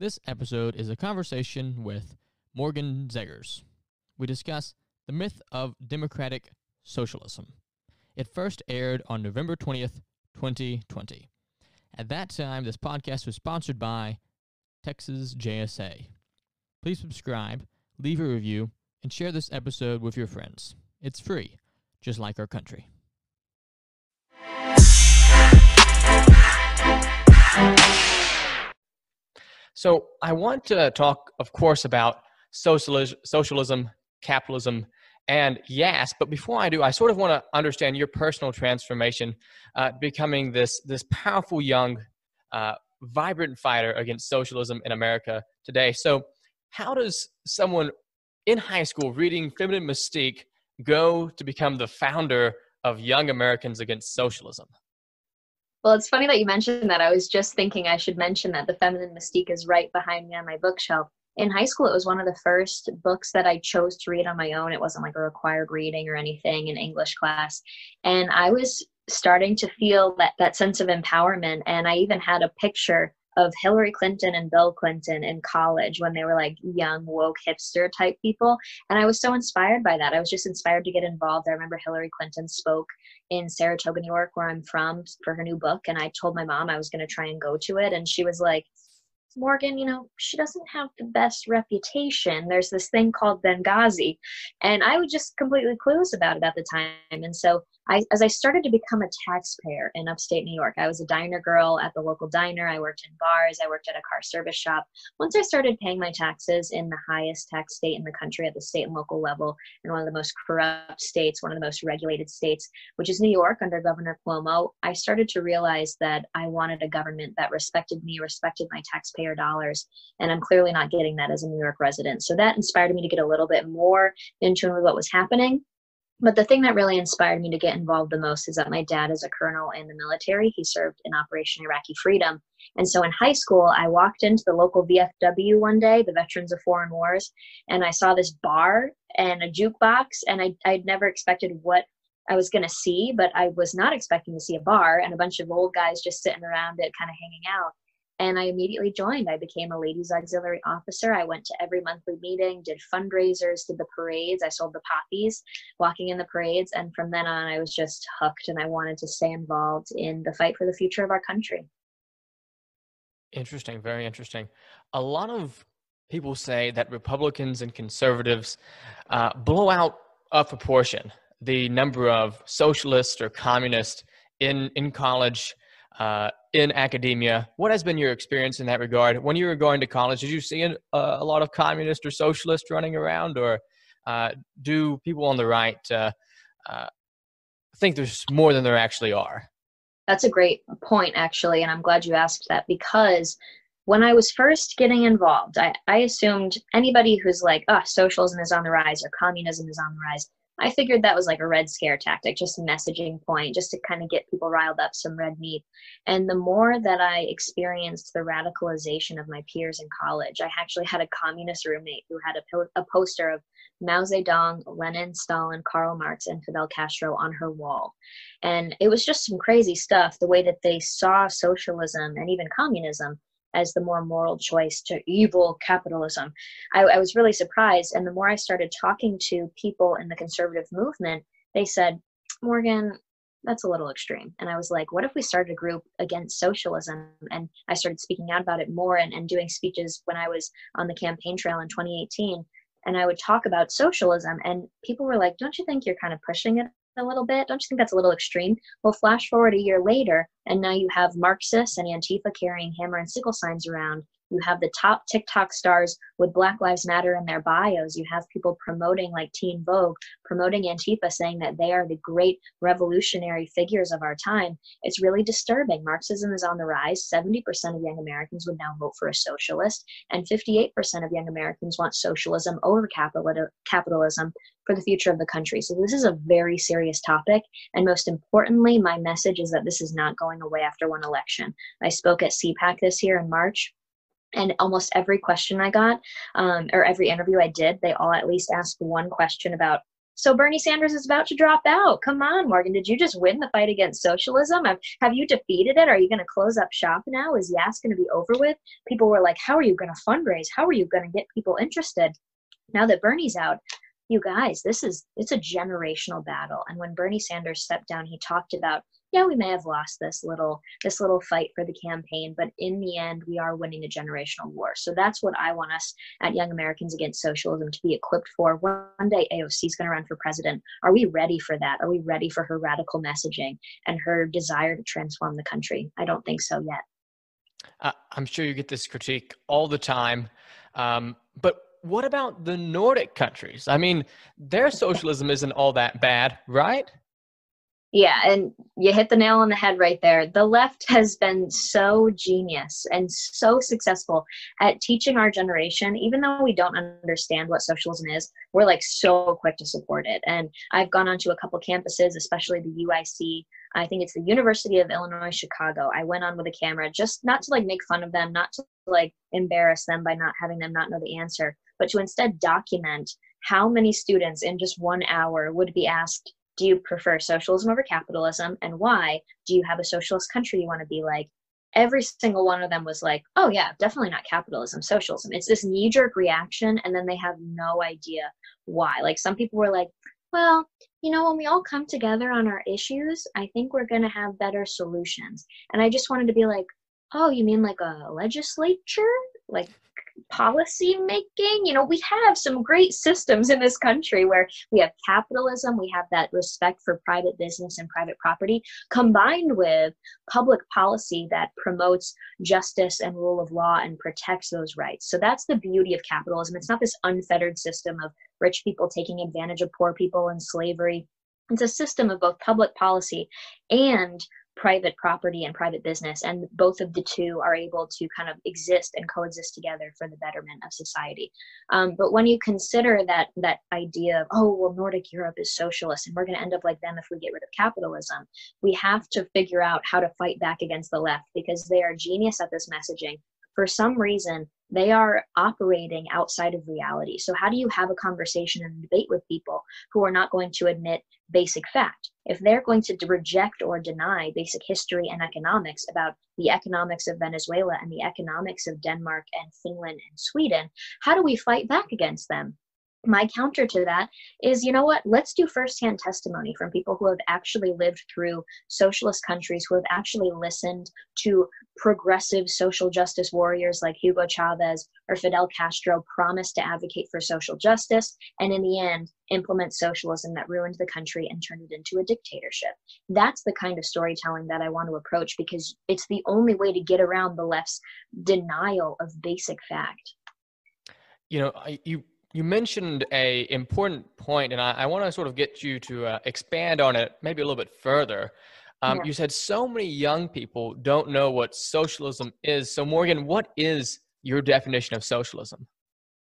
This episode is a conversation with Morgan Zegers. We discuss the myth of democratic socialism. It first aired on November 20th, 2020. At that time, this podcast was sponsored by Texas JSA. Please subscribe, leave a review, and share this episode with your friends. It's free, just like our country. So, I want to talk, of course, about socialism, socialism capitalism, and yes, but before I do, I sort of want to understand your personal transformation, uh, becoming this this powerful young, uh, vibrant fighter against socialism in America today. So, how does someone in high school reading Feminine Mystique go to become the founder of Young Americans Against Socialism? Well, it's funny that you mentioned that. I was just thinking I should mention that the Feminine Mystique is right behind me on my bookshelf. In high school it was one of the first books that i chose to read on my own. It wasn't like a required reading or anything in english class. And i was starting to feel that that sense of empowerment. And i even had a picture of hillary clinton and bill clinton in college when they were like young woke hipster type people and i was so inspired by that i was just inspired to get involved i remember hillary clinton spoke in saratoga new york where i'm from for her new book and i told my mom i was going to try and go to it and she was like Morgan, you know, she doesn't have the best reputation. There's this thing called Benghazi. And I was just completely clueless about it at the time. And so I, as I started to become a taxpayer in upstate New York, I was a diner girl at the local diner. I worked in bars. I worked at a car service shop. Once I started paying my taxes in the highest tax state in the country at the state and local level, and one of the most corrupt states, one of the most regulated states, which is New York under Governor Cuomo, I started to realize that I wanted a government that respected me, respected my taxpayer dollars. And I'm clearly not getting that as a New York resident. So that inspired me to get a little bit more in tune with what was happening but the thing that really inspired me to get involved the most is that my dad is a colonel in the military. He served in Operation Iraqi Freedom. And so in high school, I walked into the local VFW one day, the Veterans of Foreign Wars, and I saw this bar and a jukebox, and I, I'd never expected what I was going to see, but I was not expecting to see a bar and a bunch of old guys just sitting around it, kind of hanging out and I immediately joined. I became a ladies auxiliary officer. I went to every monthly meeting, did fundraisers, did the parades. I sold the poppies walking in the parades. And from then on, I was just hooked and I wanted to stay involved in the fight for the future of our country. Interesting, very interesting. A lot of people say that Republicans and conservatives uh, blow out of proportion the number of socialists or communists in, in college uh, in academia. What has been your experience in that regard? When you were going to college, did you see a, a lot of communists or socialists running around, or uh, do people on the right uh, uh, think there's more than there actually are? That's a great point, actually, and I'm glad you asked that because when I was first getting involved, I, I assumed anybody who's like, oh, socialism is on the rise or communism is on the rise, I figured that was like a red scare tactic, just a messaging point, just to kind of get people riled up, some red meat. And the more that I experienced the radicalization of my peers in college, I actually had a communist roommate who had a, a poster of Mao Zedong, Lenin, Stalin, Karl Marx, and Fidel Castro on her wall. And it was just some crazy stuff, the way that they saw socialism and even communism as the more moral choice to evil capitalism. I, I, was really surprised. And the more I started talking to people in the conservative movement, they said, Morgan, that's a little extreme. And I was like, what if we started a group against socialism? And I started speaking out about it more and, and doing speeches when I was on the campaign trail in 2018. And I would talk about socialism, and people were like, Don't you think you're kind of pushing it a little bit? Don't you think that's a little extreme? Well, flash forward a year later, and now you have Marxists and Antifa carrying hammer and sickle signs around you have the top TikTok stars with Black Lives Matter in their bios. You have people promoting, like Teen Vogue, promoting Antifa, saying that they are the great revolutionary figures of our time. It's really disturbing. Marxism is on the rise. 70% of young Americans would now vote for a socialist, and 58% of young Americans want socialism over capitalism for the future of the country. So, this is a very serious topic. And most importantly, my message is that this is not going away after one election. I spoke at CPAC this year in March and almost every question I got, um, or every interview I did, they all at least asked one question about so Bernie Sanders is about to drop out. Come on, Morgan. Did you just win the fight against socialism? Have, have you defeated it? Are you going to close up shop now? Is Yes going to be over with? People were like, how are you going to fundraise? How are you going to get people interested? Now that Bernie's out, you guys, this is it's a generational battle. And when Bernie Sanders stepped down, he talked about yeah, we may have lost this little this little fight for the campaign, but in the end, we are winning a generational war. So that's what I want us at Young Americans Against Socialism to be equipped for. One day, AOC is going to run for president. Are we ready for that? Are we ready for her radical messaging and her desire to transform the country? I don't think so yet. Uh, I'm sure you get this critique all the time, um, but what about the Nordic countries? I mean, their socialism isn't all that bad, right? Yeah, and you hit the nail on the head right there. The left has been so genius and so successful at teaching our generation, even though we don't understand what socialism is, we're like so quick to support it. And I've gone onto a couple campuses, especially the UIC. I think it's the University of Illinois Chicago. I went on with a camera just not to like make fun of them, not to like embarrass them by not having them not know the answer, but to instead document how many students in just one hour would be asked do you prefer socialism over capitalism? And why? Do you have a socialist country you want to be like? Every single one of them was like oh yeah definitely not capitalism socialism. It's this knee-jerk reaction and then they have no idea why. Like some people were like well you know when we all come together on our issues i think we're going to have better solutions. And i just wanted to be like oh you mean like a legislature? Like policy making. You know, we have some great systems in this country where we have capitalism, we have that respect for private business and private property, combined with public policy that promotes justice and rule of law and protects those rights. So that's the beauty of capitalism. It's not this unfettered system of rich people taking advantage of poor people and slavery. It's a system of both public policy and private property and private business and both of the two are able to kind of exist and coexist together for the betterment of society. Um, but when you consider that that idea of oh well nordic europe is socialist and we're going to end up like them if we get rid of capitalism we have to figure out how to fight back against the left because they are genius at this messaging. For some reason they are operating outside of reality. So, how do you have a conversation and debate with people who are not going to admit basic fact? If they're going to reject or deny basic history and economics about the economics of Venezuela and the economics of Denmark and Finland and Sweden, how do we fight back against them? My counter to that is you know what? Let's do firsthand testimony from people who have actually lived through socialist countries who have actually listened to progressive social justice warriors like hugo chavez or fidel castro promise to advocate for social justice and in the end implement socialism that ruined the country and turned it into a dictatorship. That's the kind of storytelling that i want to approach because it's the only way to get around the left's denial of basic fact. You know I, you you mentioned a important point, and I, I want to sort of get you to uh, expand on it maybe a little bit further. Um, yeah. You said so many young people don't know what socialism is. So, Morgan, what is your definition of socialism?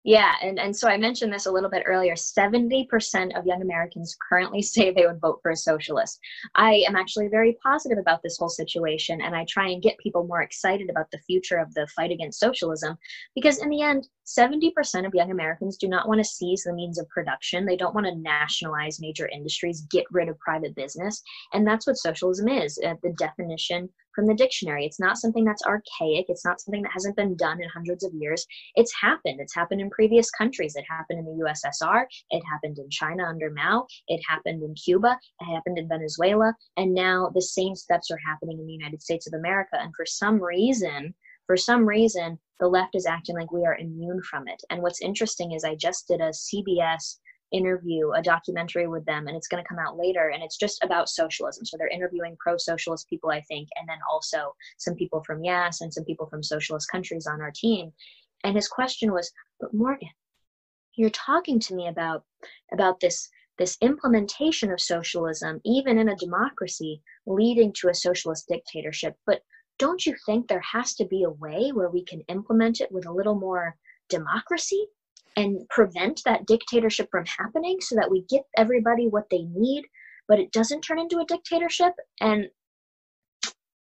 Yeah, and, and so I mentioned this a little bit earlier. 70% of young Americans currently say they would vote for a socialist. I am actually very positive about this whole situation, and I try and get people more excited about the future of the fight against socialism because, in the end, 70% of young Americans do not want to seize the means of production. They don't want to nationalize major industries, get rid of private business. And that's what socialism is uh, the definition from the dictionary. It's not something that's archaic. It's not something that hasn't been done in hundreds of years. It's happened. It's happened in previous countries. It happened in the USSR. It happened in China under Mao. It happened in Cuba. It happened in Venezuela. And now the same steps are happening in the United States of America. And for some reason, for some reason, the left is acting like we are immune from it. And what's interesting is I just did a CBS interview a documentary with them and it's going to come out later and it's just about socialism. So they're interviewing pro-socialist people i think and then also some people from yes and some people from socialist countries on our team. And his question was but morgan you're talking to me about about this this implementation of socialism even in a democracy leading to a socialist dictatorship. But don't you think there has to be a way where we can implement it with a little more democracy and prevent that dictatorship from happening so that we get everybody what they need, but it doesn't turn into a dictatorship. And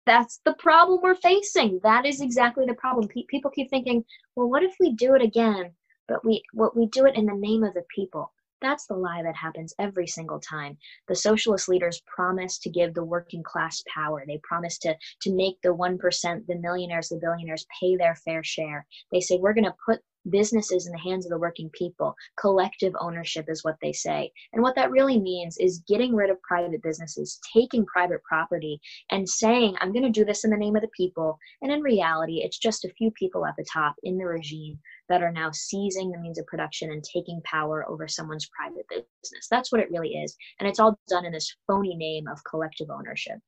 that's the problem we're facing. That is exactly the problem. Pe- people keep thinking, well, what if we do it again, but we what we do it in the name of the people? That's the lie that happens every single time. The socialist leaders promise to give the working class power. They promise to, to make the 1%, the millionaires, the billionaires pay their fair share. They say, we're going to put businesses in the hands of the working people. Collective ownership is what they say. And what that really means is getting rid of private businesses, taking private property, and saying, I'm going to do this in the name of the people. And in reality, it's just a few people at the top in the regime that are now seizing the means of production and taking power over someone's private business. That's what it really is. And it's all done in this phony name of collective ownership.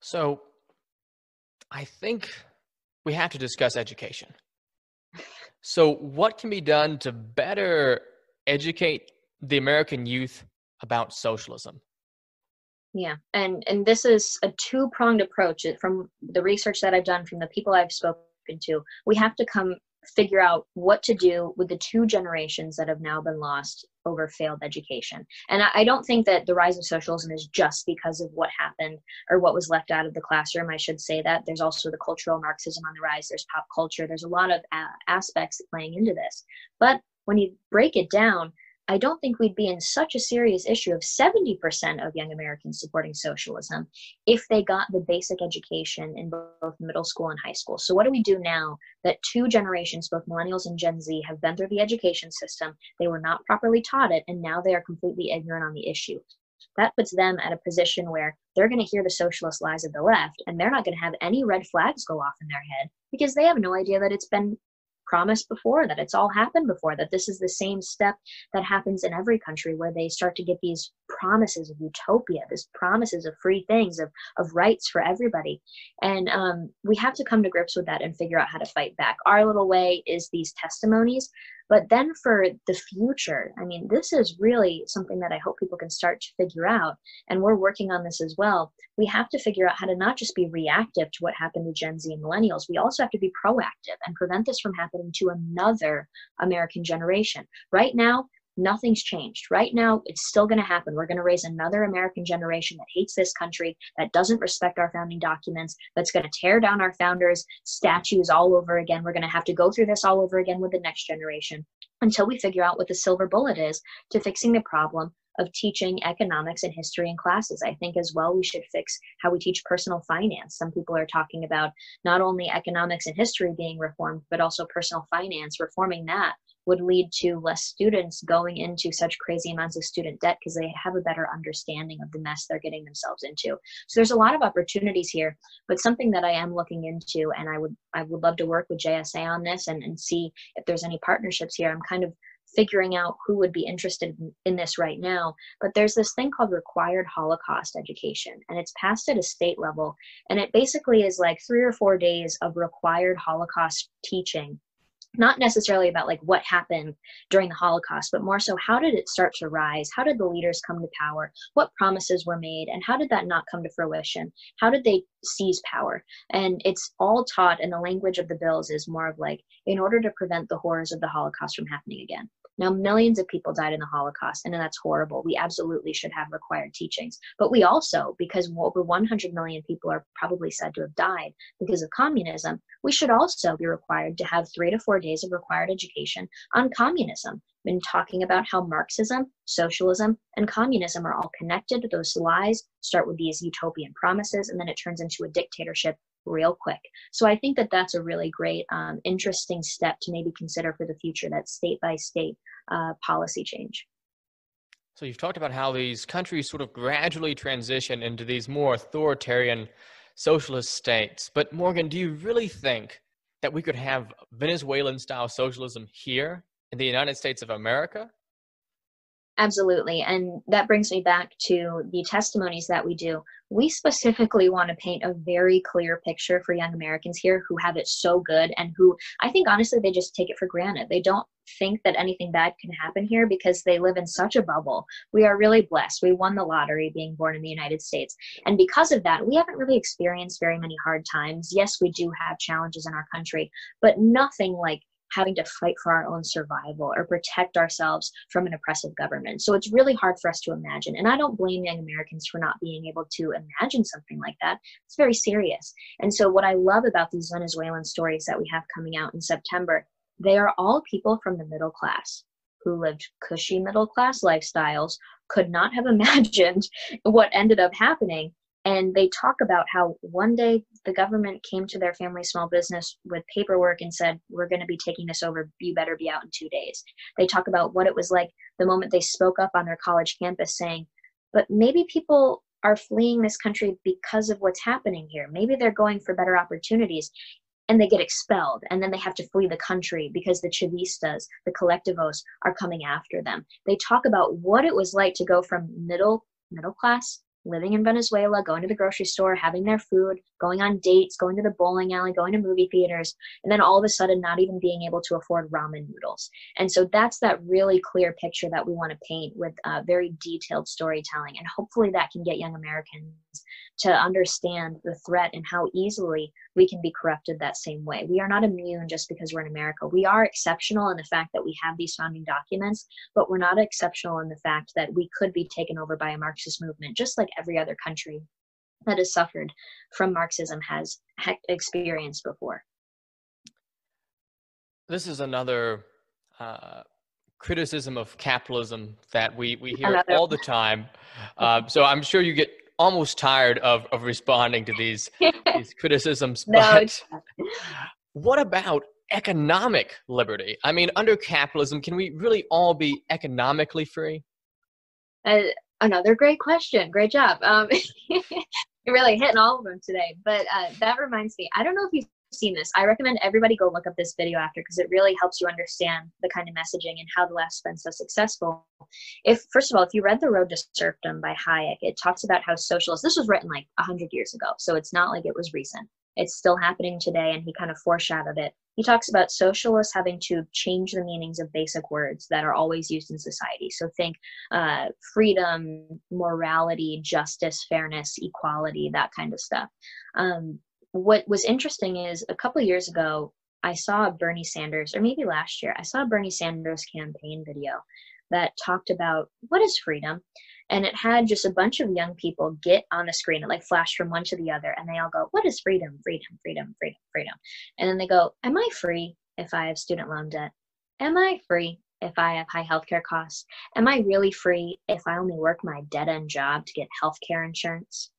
So I think we have to discuss education. So, what can be done to better educate the American youth about socialism? Yeah, and and this is a two pronged approach uh, from the research that I've done, from the people I've spoken to. We have to come figure out what to do with the two generations that have now been lost over failed education. And I, I, don't think that the rise of socialism is just because of what happened or what was left out of the classroom. I should say that. There's also the cultural Marxism on the rise, there's pop culture, there's a lot of uh, aspects playing into this. But when you break it down, I don't think we'd be in such a serious issue of 70% of young Americans supporting socialism if they got the basic education in both middle school and high school. So, what do we do now that two generations, both millennials and Gen Z, have been through the education system? They were not properly taught it, and now they are completely ignorant on the issue. That puts them at a position where they're going to hear the socialist lies of the left, and they're not going to have any red flags go off in their head because they have no idea that it's been promised before, that it's all happened before, that this is the same step that happens in every country where they start to get these promises of utopia, these promises of free things, of, of rights for everybody. And um, we have to come to grips with that and figure out how to fight back. Our little way is these testimonies, but then for the future, I mean, this is really something that I hope people can start to figure out. And we're working on this as well. We have to figure out how to not just be reactive to what happened to Gen Z and millennials, we also have to be proactive and prevent this from happening to another American generation. Right now, nothing's changed. Right now, it's still going to happen. We're going to raise another American generation that hates this country, that doesn't respect our founding documents, that's going to tear down our founders' statues all over again. We're going to have to go through this all over again with the next generation until we figure out what the silver bullet is to fixing the problem of teaching economics and history in classes. I think as well we should fix how we teach personal finance. Some people are talking about not only economics and history being reformed, but also personal finance, reforming that would lead to less students going into such crazy amounts of student debt because they have a better understanding of the mess they're getting themselves into. So there's a lot of opportunities here, but something that I am looking into and I would I would love to work with JSA on this and, and see if there's any partnerships here. I'm kind of figuring out who would be interested in, in, this right now. But there's this thing called required Holocaust education, and it's passed at a state level. And it basically is like three or four days of required Holocaust teaching not necessarily about like what happened during the holocaust but more so how did it start to rise? How did the leaders come to power? What promises were made? And how did that not come to fruition? How did they seize power? And it's all taught in the language of the bills is more of like in order to prevent the horrors of the holocaust from happening again now, millions of people died in the Holocaust, and that's horrible. We absolutely should have required teachings. But we also, because over 100 million people are probably said to have died because of communism, we should also be required to have three to four days of required education on communism. Been talking about how Marxism, socialism, and communism are all connected. Those lies start with these utopian promises, and then it turns into a dictatorship real quick. So I think that that's a really great, um, interesting step to maybe consider for the future that state by state uh, policy change. So you've talked about how these countries sort of gradually transition into these more authoritarian socialist states. But Morgan, do you really think that we could have Venezuelan style socialism here in the United States of America? Absolutely. And that brings me back to the testimonies that we do. We specifically want to paint a very clear picture for young Americans here who have it so good and who I think honestly they just take it for granted. They don't think that anything bad can happen here because they live in such a bubble. We are really blessed. We won the lottery being born in the United States. And because of that, we haven't really experienced very many hard times. Yes, we do have challenges in our country, but nothing like having to fight for our own survival or protect ourselves from an oppressive government. So it's really hard for us to imagine. And I don't blame young Americans for not being able to imagine something like that. It's very serious. And so, what I love about these Venezuelan stories that we have coming out in September, they are all people from the middle class. who lived cushy middle class lifestyles could not have imagined what ended up happening and they talk about how one day the government came to their family small business with paperwork and said we're going to be taking this over. You better be out in two days. They talk about what it was like the moment they spoke up on their college campus saying but maybe people are fleeing this country because of what's happening here. Maybe they're going for better opportunities. And they get expelled and then they have to flee the country because the chavistas the collectivos are coming after them. They talk about what it was like to go from middle middle class living in Venezuela, going to the grocery store, having their food, going on dates, going to the bowling alley, going to movie theaters, and then all of a sudden not even being able to afford ramen noodles. And so that's that really clear picture that we want to paint with uh, very detailed storytelling. And hopefully that can get young Americans to understand the threat and how easily we can be corrupted that same way. We are not immune just because we're in America. We are exceptional in the fact that we have these founding documents, but we're not exceptional in the fact that we could be taken over by a Marxist movement, just like every other country that has suffered from Marxism has experienced before. This is another uh, criticism of capitalism that we, we hear another. all the time. Uh, so I'm sure you get almost tired of, of responding to these, these criticisms. But what about economic liberty? I mean, under capitalism, can we really all be economically free? Uh, another great question. Great job. Um, you're really hitting all of them today. But uh, that reminds me, I don't know if you've seen this, I recommend everybody go look up this video after because it really helps you understand the kind of messaging and how the left's been so successful. If first of all, if you read The Road to Serfdom by Hayek, it talks about how socialists. This was written like hundred years ago, so it's not like it was recent. It's still happening today, and he kind of foreshadowed it. He talks about socialists having to change the meanings of basic words that are always used in society. So think uh, freedom, morality, justice, fairness, equality, that kind of stuff. Um, what was interesting is a couple years ago, I saw Bernie Sanders, or maybe last year, I saw a Bernie Sanders campaign video that talked about what is freedom. And it had just a bunch of young people get on the screen. It like flashed from one to the other, and they all go, What is freedom? Freedom, freedom, freedom, freedom. And then they go, Am I free if I have student loan debt? Am I free if I have high healthcare costs? Am I really free if I only work my dead end job to get healthcare insurance?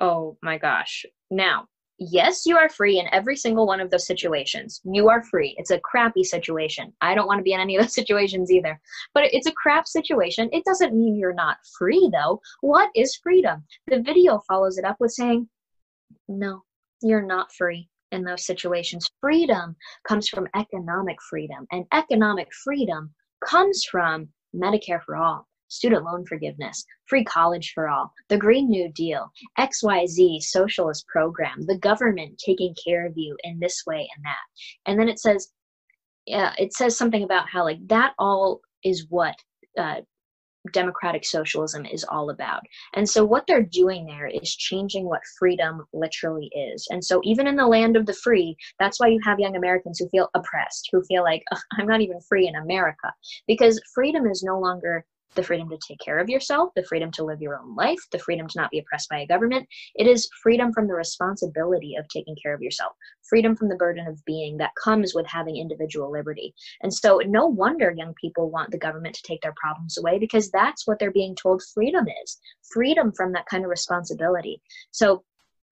Oh my gosh. Now, yes, you are free in every single one of those situations. You are free. It's a crappy situation. I don't want to be in any of those situations either. But it's a crap situation. It doesn't mean you're not free, though. What is freedom? The video follows it up with saying, no, you're not free in those situations. Freedom comes from economic freedom, and economic freedom comes from Medicare for all student loan forgiveness, free college for all, the Green New Deal, XYZ socialist program, the government taking care of you in this way and that. And then it says, yeah, it says something about how like that all is what uh, democratic socialism is all about. And so what they're doing there is changing what freedom literally is. And so even in the land of the free, that's why you have young Americans who feel oppressed, who feel like I'm not even free in America because freedom is no longer the freedom to take care of yourself, the freedom to live your own life, the freedom to not be oppressed by a government. It is freedom from the responsibility of taking care of yourself, freedom from the burden of being that comes with having individual liberty. And so, no wonder young people want the government to take their problems away because that's what they're being told freedom is freedom from that kind of responsibility. So,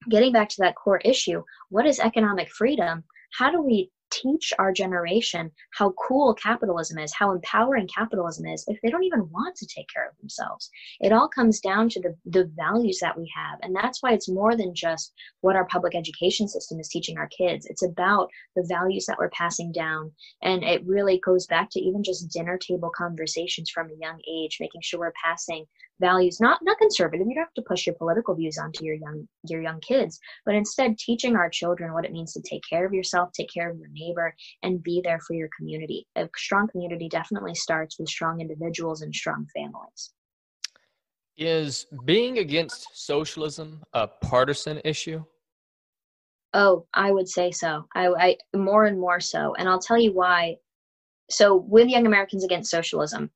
getting back to that core issue, what is economic freedom? How do we teach our generation how cool capitalism is, how empowering capitalism is, if they don't even want to take care of themselves. It all comes down to the, the values that we have. And that's why it's more than just what our public education system is teaching our kids. It's about the values that we're passing down. And it really goes back to even just dinner table conversations from a young age, making sure we're passing values not not conservative you don't have to push your political views onto your young your young kids but instead teaching our children what it means to take care of yourself take care of your neighbor and be there for your community. A strong community definitely starts with strong individuals and strong families. Is being against socialism a partisan issue? Oh i would say so. I, I more and more so. And i'll tell you why. So with young americans against socialism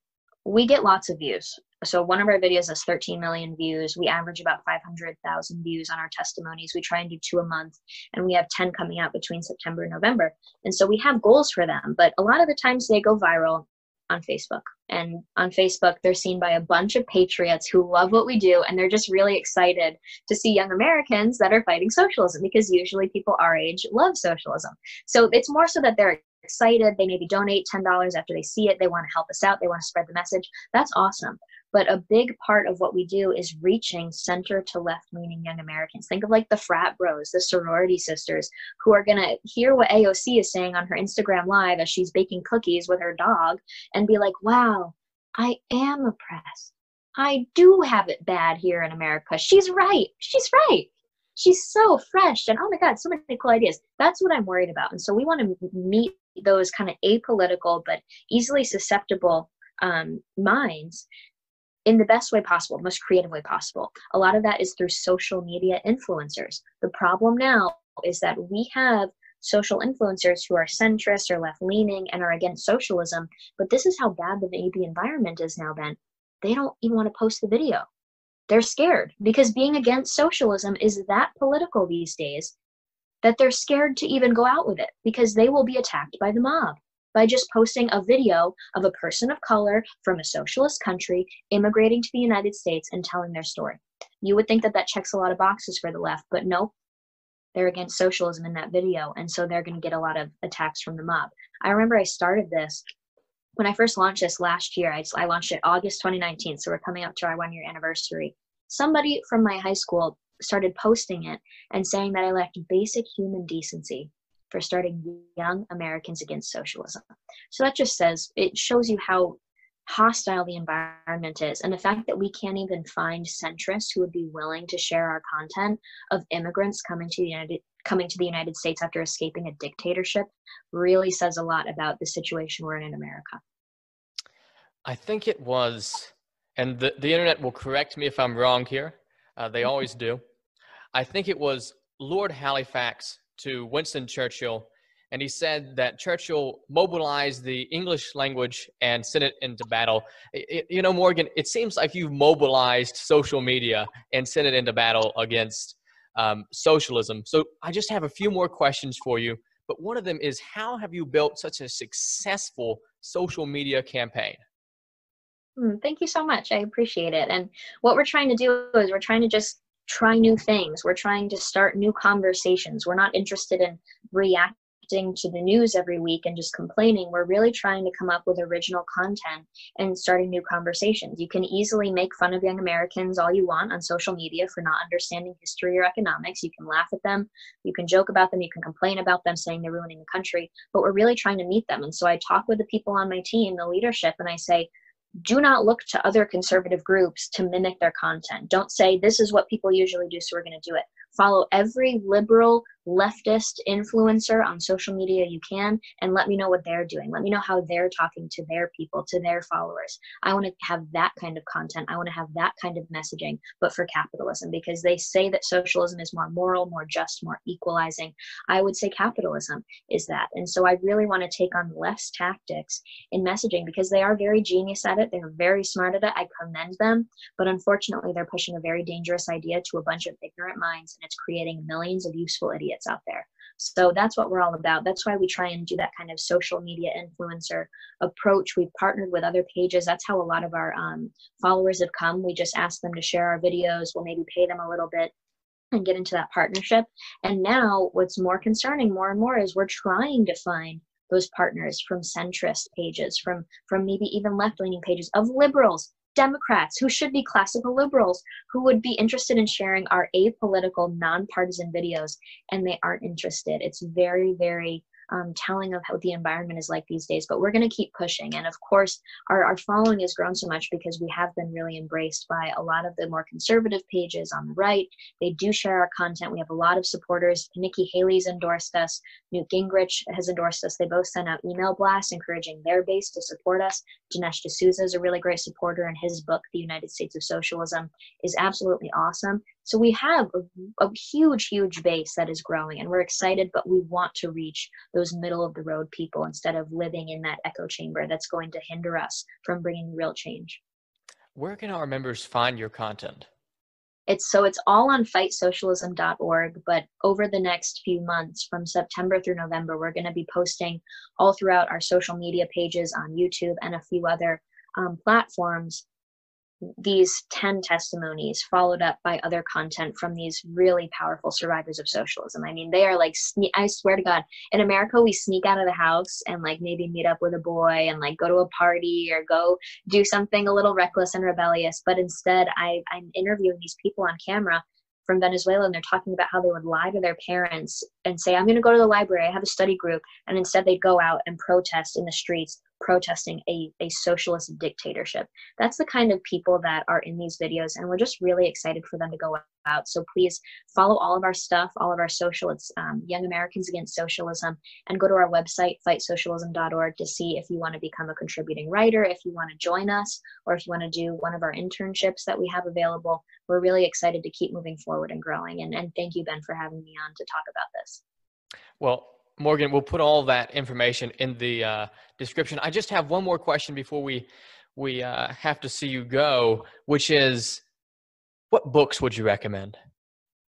we get lots of views so one of our videos has 13 million views. We average about 500,000 views on our testimonies. We try and do two a month, and we have 10 coming out between September and November. And so we have goals for them, but a lot of the times they go viral on Facebook. And on Facebook, they're seen by a bunch of patriots who love what we do, and they're just really excited to see young Americans that are fighting socialism because usually people our age love socialism. So it's more so that they're excited. They maybe donate $10 after they see it. They want to help us out. They want to spread the message. That's awesome. But a big part of what we do is reaching center to left leaning young Americans. Think of like the frat bros, the sorority sisters who are going to hear what AOC is saying on her Instagram live as she's baking cookies with her dog and be like, wow, I am oppressed. I do have it bad here in America. She's right. She's right. She's so fresh and oh my God, so many cool ideas. That's what I'm worried about. And so we want to meet those kind of apolitical but easily susceptible um, minds in the best way possible, most creative way possible. A lot of that is through social media influencers. The problem now is that we have social influencers who are centrist or left leaning and are against socialism, but this is how bad the maybe environment is now, Ben. They don't even want to post the video. They're scared because being against socialism is that political these days that they're scared to even go out with it because they will be attacked by the mob by just posting a video of a person of color from a socialist country immigrating to the United States and telling their story. You would think that that checks a lot of boxes for the left, but nope. They're against socialism in that video, and so they're going to get a lot of attacks from the mob. I remember I started this when I first launched this last year. I, I launched it August 2019, so we're coming up to our one year anniversary. Somebody from my high school started posting it and saying that I lacked basic human decency for starting young Americans against socialism. So that just says, it shows you how hostile the environment is and the fact that we can't even find centrists who would be willing to share our content of immigrants coming to the United coming to the United States after escaping a dictatorship really says a lot about the situation we're in in America. I think it was, and the, the internet will correct me if I'm wrong here. Uh, they mm-hmm. always do. I think it was Lord Halifax to Winston Churchill, and he said that Churchill mobilized the English language and sent it into battle. It, you know, Morgan, it seems like you've mobilized social media and sent it into battle against um, socialism. So I just have a few more questions for you. But one of them is how have you built such a successful social media campaign? Hmm, thank you so much. I appreciate it. And what we're trying to do is we're trying to just try new things. We're trying to start new conversations. We're not interested in reacting to the news every week and just complaining. We're really trying to come up with original content and starting new conversations. You can easily make fun of young Americans all you want on social media for not understanding history or economics. You can laugh at them, you can joke about them, you can complain about them saying they're ruining the country, but we're really trying to meet them. And so I talk with the people on my team, the leadership, and I say, do not look to other conservative groups to mimic their content. Don't say, this is what people usually do, so we're going to do it follow every liberal leftist influencer on social media you can and let me know what they're doing. Let me know how they're talking to their people to their followers. I want to have that kind of content. I want to have that kind of messaging but for capitalism because they say that socialism is more moral more just more equalizing. I would say capitalism is that. And so i really want to take on less tactics in messaging because they are very genius at it. They're very smart at it. I commend them. But unfortunately they're pushing a very dangerous idea to a bunch of ignorant minds and it's creating millions of useful idiots out there. So that's what we're all about. That's why we try and do that kind of social media influencer approach. We've partnered with other pages. That's how a lot of our um, followers have come. We just ask them to share our videos. We'll maybe pay them a little bit and get into that partnership. And now, what's more concerning more and more is we're trying to find those partners from centrist pages, from from maybe even left-leaning pages of liberals Democrats who should be classical liberals who would be interested in sharing our apolitical, nonpartisan videos, and they aren't interested. It's very, very um, telling of how the environment is like these days. But we're going to keep pushing. And of course, our, our following has grown so much because we have been really embraced by a lot of the more conservative pages on the right. They do share our content. We have a lot of supporters. Nikki Haley's endorsed us. Newt Gingrich has endorsed us. They both sent out email blasts encouraging their base to support us. Dinesh D'Souza is a really great supporter, and his book, The United States of Socialism, is absolutely awesome. So we have a, a, huge, huge base that is growing, and we're excited, but we want to reach those middle of the road people instead of living in that echo chamber that's going to hinder us from bringing real change. Where can our members find your content? It's so it's all on fightsocialism.org, but over the next few months, from September through November, we're going to be posting all throughout our social media pages on YouTube and a few other um, platforms these 10 testimonies followed up by other content from these really powerful survivors of socialism. I mean, they are like, I swear to God, in America, we sneak out of the house and like maybe meet up with a boy and like go to a party or go do something a little reckless and rebellious. But instead, I, I'm interviewing these people on camera from Venezuela and they're talking about how they would lie to their parents and say, I'm going to go to the library, I have a study group. And instead, they'd go out and protest in the streets protesting a, a socialist dictatorship. That's the kind of people that are in these videos, and we're just really excited for them to go So please follow all of our stuff, all of our social. It's um, Young Americans Against Socialism, and go to our website, fightsocialism.org, to see if you want to become a contributing writer, if you want to join us, or if you want to do one of our internships that we have available. We're really excited to keep moving forward and growing. And, and thank you, Ben, for having me on to talk about this. Well, Morgan, we'll put all that information in the uh, description. I just have one more question before we we uh, have to see you go, which is, what books would you recommend?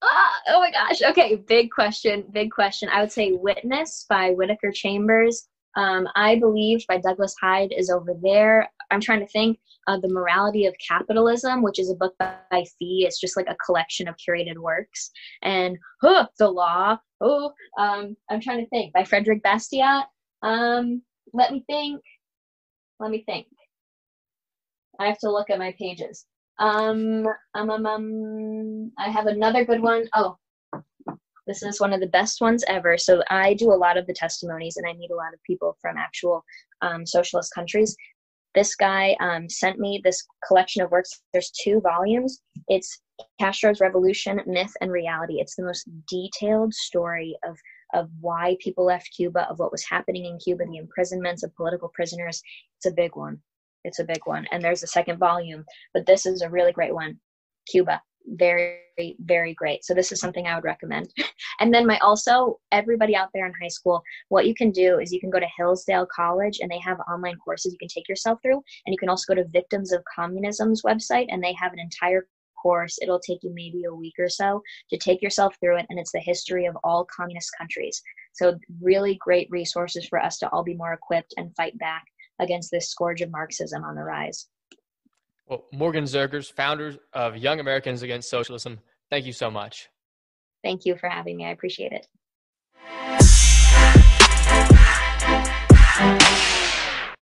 Ah, oh my gosh. Okay, big question. Big question. I would say Witness by Whittaker Chambers. Um, I Believe by Douglas Hyde is over there. I'm trying to think. Uh, the Morality of Capitalism, which is a book by FEE. It's just like a collection of curated works. And huh, The Law. Oh, um, I'm trying to think. By Frederick Bastiat. Um, let me think. Let me think. I have to look at my pages. Um, um, um, um, I have another good one. Oh, this is one of the best ones ever. So I do a lot of the testimonies, and I meet a lot of people from actual um, socialist countries. This guy um, sent me this collection of works. There's two volumes. It's Castro's Revolution, Myth and Reality. It's the most detailed story of of why people left Cuba, of what was happening in Cuba, the imprisonments of political prisoners. It's a big one. It's a big one. And there's a second volume, but this is a really great one. Cuba. Very, very great. So this is something I would recommend. and then my also everybody out there in high school, what you can do is you can go to Hillsdale College and they have online courses you can take yourself through. And you can also go to Victims of Communism's website and they have an entire course. It'll take you maybe a week or so to take yourself through it, and it's the history of all communist countries. So, really great resources for us to all be more equipped and fight back against this scourge of Marxism on the rise. Well, Morgan Zegers, founder of Young Americans Against Socialism, thank you so much. Thank you for having me. I appreciate it.